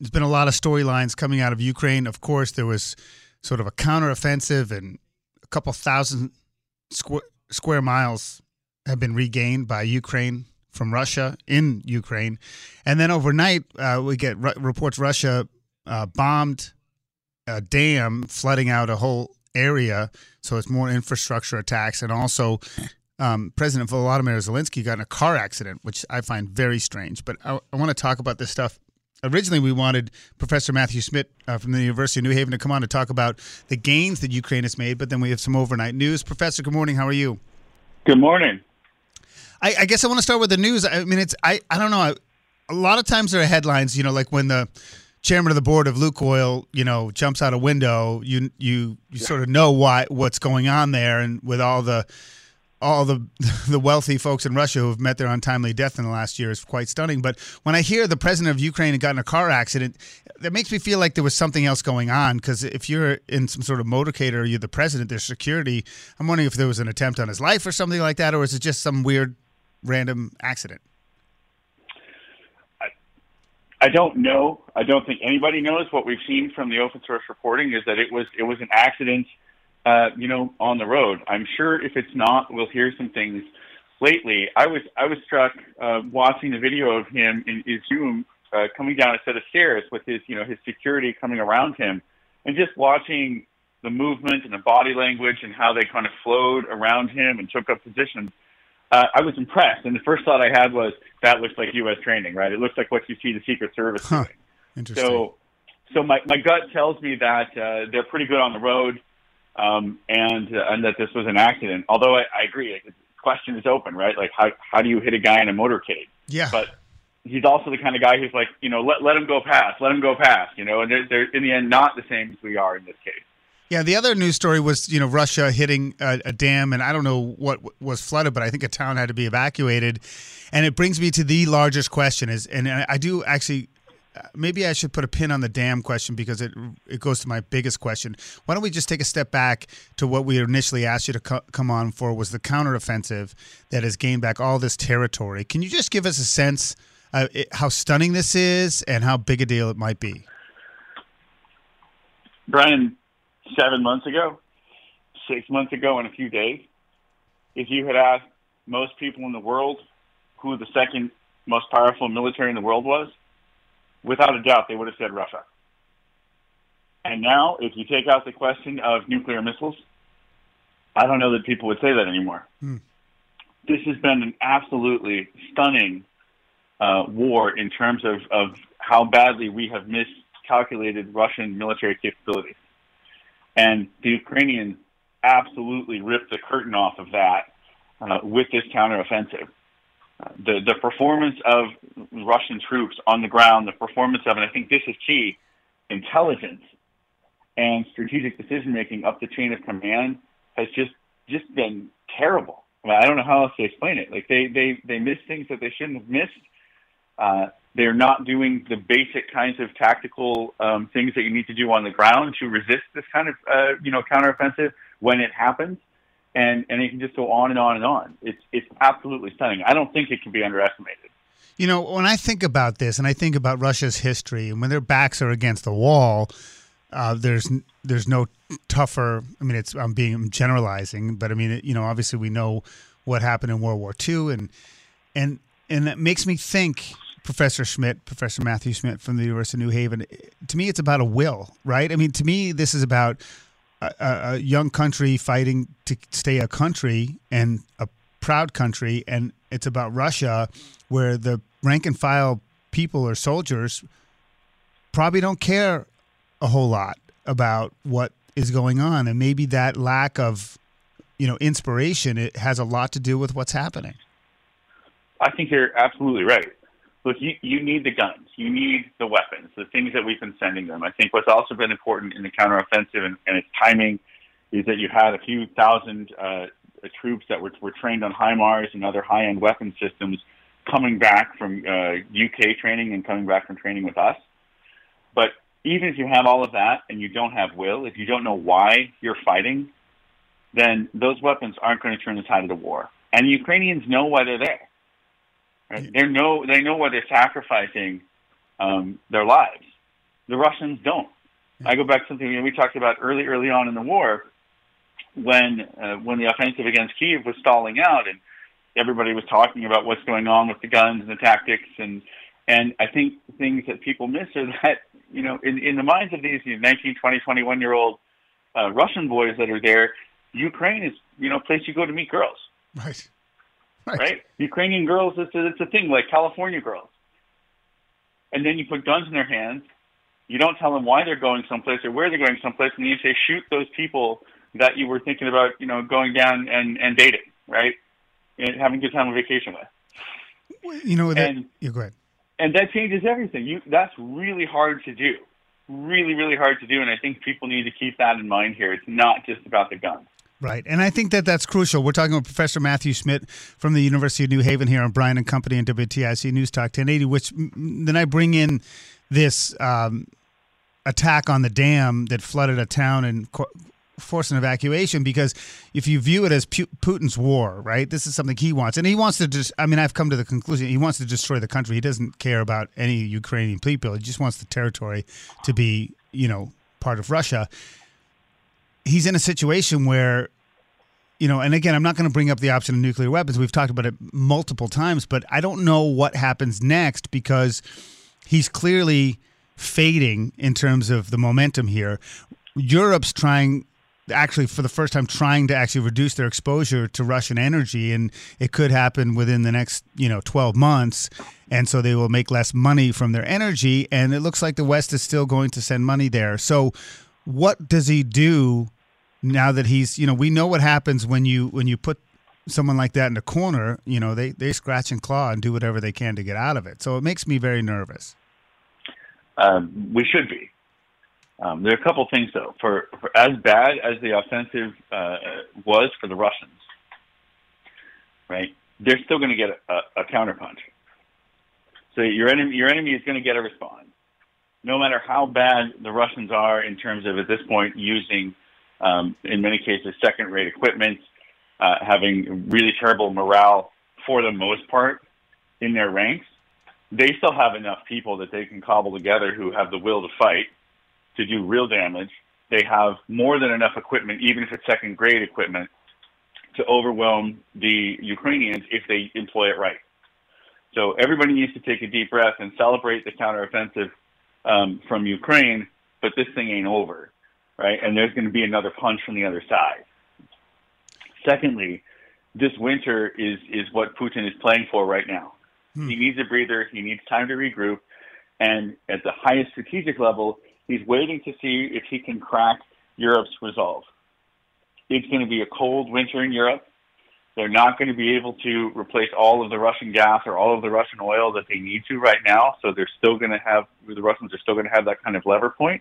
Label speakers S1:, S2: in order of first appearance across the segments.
S1: There's been a lot of storylines coming out of Ukraine. Of course, there was sort of a counteroffensive and a couple thousand square, miles have been regained by Ukraine from Russia in Ukraine. And then overnight, uh, we get r- reports Russia uh, bombed a dam, flooding out a whole area. So it's more infrastructure attacks. And also, um, President Volodymyr Zelensky got in a car accident, which I find very strange. But I, I want to talk about this stuff originally we wanted Professor Matthew Schmidt uh, from the University of New Haven to come on to talk about the gains that Ukraine has made, but then we have some overnight news. Professor, good morning. How are you?
S2: Good morning.
S1: I, I guess I want to start with the news. I mean, it's I I don't know. A lot of times there are headlines, you know, like when the chairman of the board of Lukoil, you know, jumps out a window. You you you sort of know why what's going on there, and with all the all the the wealthy folks in Russia who have met their untimely death in the last year is quite stunning. But when I hear the president of Ukraine had gotten a car accident, that makes me feel like there was something else going on. Because if you're in some sort of motorcade or you're the president, there's security. I'm wondering if there was an attempt on his life or something like that, or is it just some weird random accident?
S2: I, I don't know. I don't think anybody knows. What we've seen from the open source reporting is that it was it was an accident uh, you know, on the road. I'm sure if it's not, we'll hear some things lately. I was I was struck uh, watching the video of him in Izum uh, coming down a set of stairs with his you know his security coming around him, and just watching the movement and the body language and how they kind of flowed around him and took up positions. Uh, I was impressed, and the first thought I had was that looks like U.S. training, right? It looks like what you see the Secret Service
S1: huh.
S2: doing.
S1: Interesting.
S2: So, so my my gut tells me that uh, they're pretty good on the road um, and uh, and that this was an accident. Although I, I agree, like, the question is open, right? Like how how do you hit a guy in a motorcade?
S1: Yeah.
S2: But he's also the kind of guy who's like, you know, let let him go past, let him go past, you know. And they're they're in the end not the same as we are in this case.
S1: Yeah, the other news story was you know Russia hitting a, a, dam, and I don't know what was flooded, but I think a town had to be evacuated, and it brings me to the largest question: is and I do actually maybe I should put a pin on the dam question because it it goes to my biggest question. Why don't we just take a step back to what we initially asked you to co- come on for was the counteroffensive that has gained back all this territory. Can you just give us a sense uh, it, how stunning this is and how big a deal it might be?
S2: Brian, seven months ago, six months ago, in a few days, if you had asked most people in the world who the second most powerful military in the world was, without a doubt, they would have said Russia. And now, if you take out the question of nuclear missiles, I don't know that people would say that anymore.
S1: Hmm.
S2: This has been an absolutely stunning uh, war in terms of, of how badly we have miscalculated Russian military capabilities. And the Ukrainians absolutely ripped the curtain off of that uh, with this counteroffensive the the performance of Russian troops on the ground, the performance of, and I think this is key, intelligence and strategic decision making up the chain of command has just just been terrible. I, mean, I don't know how else to explain it. Like they they they miss things that they shouldn't have missed. Uh, they're not doing the basic kinds of tactical um, things that you need to do on the ground to resist this kind of uh, you know counteroffensive when it happens and and it can just go on and on and on. It's it's absolutely stunning. I don't think it can be underestimated.
S1: You know, when I think about this, and I think about Russia's history, and when their backs are against the wall, uh, there's there's no tougher. I mean, it's I'm being generalizing, but I mean, you know, obviously we know what happened in World War II, and and and that makes me think. Professor Schmidt, Professor Matthew Schmidt from the University of New Haven. To me, it's about a will, right? I mean, to me, this is about a, a young country fighting to stay a country and a proud country, and it's about Russia, where the rank and file people or soldiers probably don't care a whole lot about what is going on, and maybe that lack of you know inspiration it has a lot to do with what's happening.
S2: I think you're absolutely right. Look, you, you need the guns, you need the weapons, the things that we've been sending them. I think what's also been important in the counteroffensive and, and its timing is that you had a few thousand uh, troops that were, were trained on HIMARS and other high-end weapon systems coming back from uh, UK training and coming back from training with us. But even if you have all of that and you don't have will, if you don't know why you're fighting, then those weapons aren't going to turn the tide of the war. And the Ukrainians know why they're there. Right? They know they know why they're sacrificing um, their lives. The Russians don't. I go back to something we talked about early, early on in the war, when uh, when the offensive against Kiev was stalling out, and everybody was talking about what's going on with the guns and the tactics, and and I think things that people miss are that you know in in the minds of these you know, 19, 20, 21 year old uh, Russian boys that are there, Ukraine is you know a place you go to meet girls.
S1: Right.
S2: Right. right? Ukrainian girls, it's a, it's a thing like California girls. And then you put guns in their hands. You don't tell them why they're going someplace or where they're going someplace, and you say shoot those people that you were thinking about, you know, going down and and dating, right, and having a good time on vacation with.
S1: You know, that, and, you go ahead.
S2: And that changes everything. You that's really hard to do, really, really hard to do, and I think people need to keep that in mind here. It's not just about the guns.
S1: Right. And I think that that's crucial. We're talking with Professor Matthew Schmidt from the University of New Haven here on Brian and Company and WTIC News Talk 1080, which then I bring in this um, attack on the dam that flooded a town and forced an evacuation because if you view it as Putin's war, right? This is something he wants. And he wants to just, I mean, I've come to the conclusion he wants to destroy the country. He doesn't care about any Ukrainian people. He just wants the territory to be, you know, part of Russia he's in a situation where you know, and again, I'm not going to bring up the option of nuclear weapons. We've talked about it multiple times, but I don't know what happens next because he's clearly fading in terms of the momentum here. Europe's trying actually for the first time trying to actually reduce their exposure to Russian energy and it could happen within the next, you know, 12 months and so they will make less money from their energy and it looks like the west is still going to send money there. So what does he do now that he's you know we know what happens when you when you put someone like that in a corner you know they they scratch and claw and do whatever they can to get out of it. So it makes me very nervous.
S2: Um, we should be. Um, there are a couple things though. For, for as bad as the offensive uh, was for the russians right they're still going to get a, a, a counterpunch. So your enemy your enemy is going to get a response no matter how bad the Russians are in terms of at this point using, um, in many cases, second-rate equipment, uh, having really terrible morale for the most part in their ranks, they still have enough people that they can cobble together who have the will to fight to do real damage. They have more than enough equipment, even if it's second-grade equipment, to overwhelm the Ukrainians if they employ it right. So everybody needs to take a deep breath and celebrate the counteroffensive um, from Ukraine, but this thing ain't over, right? And there's going to be another punch from the other side. Secondly, this winter is is what Putin is playing for right now. Hmm. He needs a breather. He needs time to regroup, and at the highest strategic level, he's waiting to see if he can crack Europe's resolve. It's going to be a cold winter in Europe. They're not going to be able to replace all of the Russian gas or all of the Russian oil that they need to right now. So they're still going to have the Russians are still going to have that kind of lever point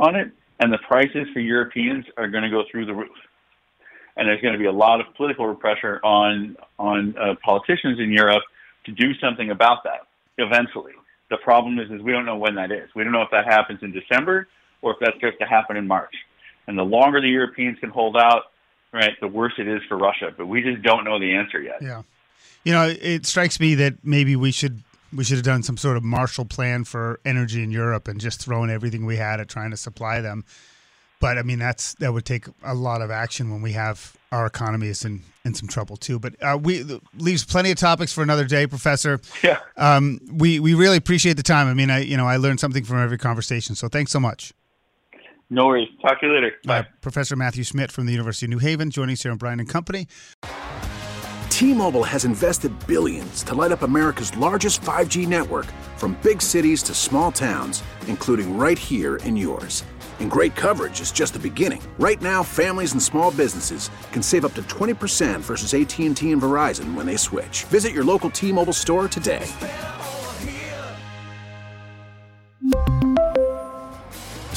S2: on it, and the prices for Europeans are going to go through the roof. And there's going to be a lot of political pressure on on uh, politicians in Europe to do something about that eventually. The problem is, is we don't know when that is. We don't know if that happens in December or if that starts to happen in March. And the longer the Europeans can hold out, right, the worse it is for Russia. But we just don't know the answer yet.
S1: Yeah. You know, it strikes me that maybe we should we should have done some sort of Marshall Plan for energy in Europe and just thrown everything we had at trying to supply them. But I mean, that's that would take a lot of action when we have our economy is in, in some trouble too. But uh, we leaves plenty of topics for another day, Professor.
S2: Yeah.
S1: Um, we we really appreciate the time. I mean, I you know I learned something from every conversation. So thanks so much.
S2: No worries. Talk to you later. Bye. Uh,
S1: Professor Matthew Schmidt from the University of New Haven joining us here on Brian and Company.
S3: T-Mobile has invested billions to light up America's largest 5G network from big cities to small towns, including right here in yours. And great coverage is just the beginning. Right now, families and small businesses can save up to 20% versus AT&T and Verizon when they switch. Visit your local T-Mobile store today.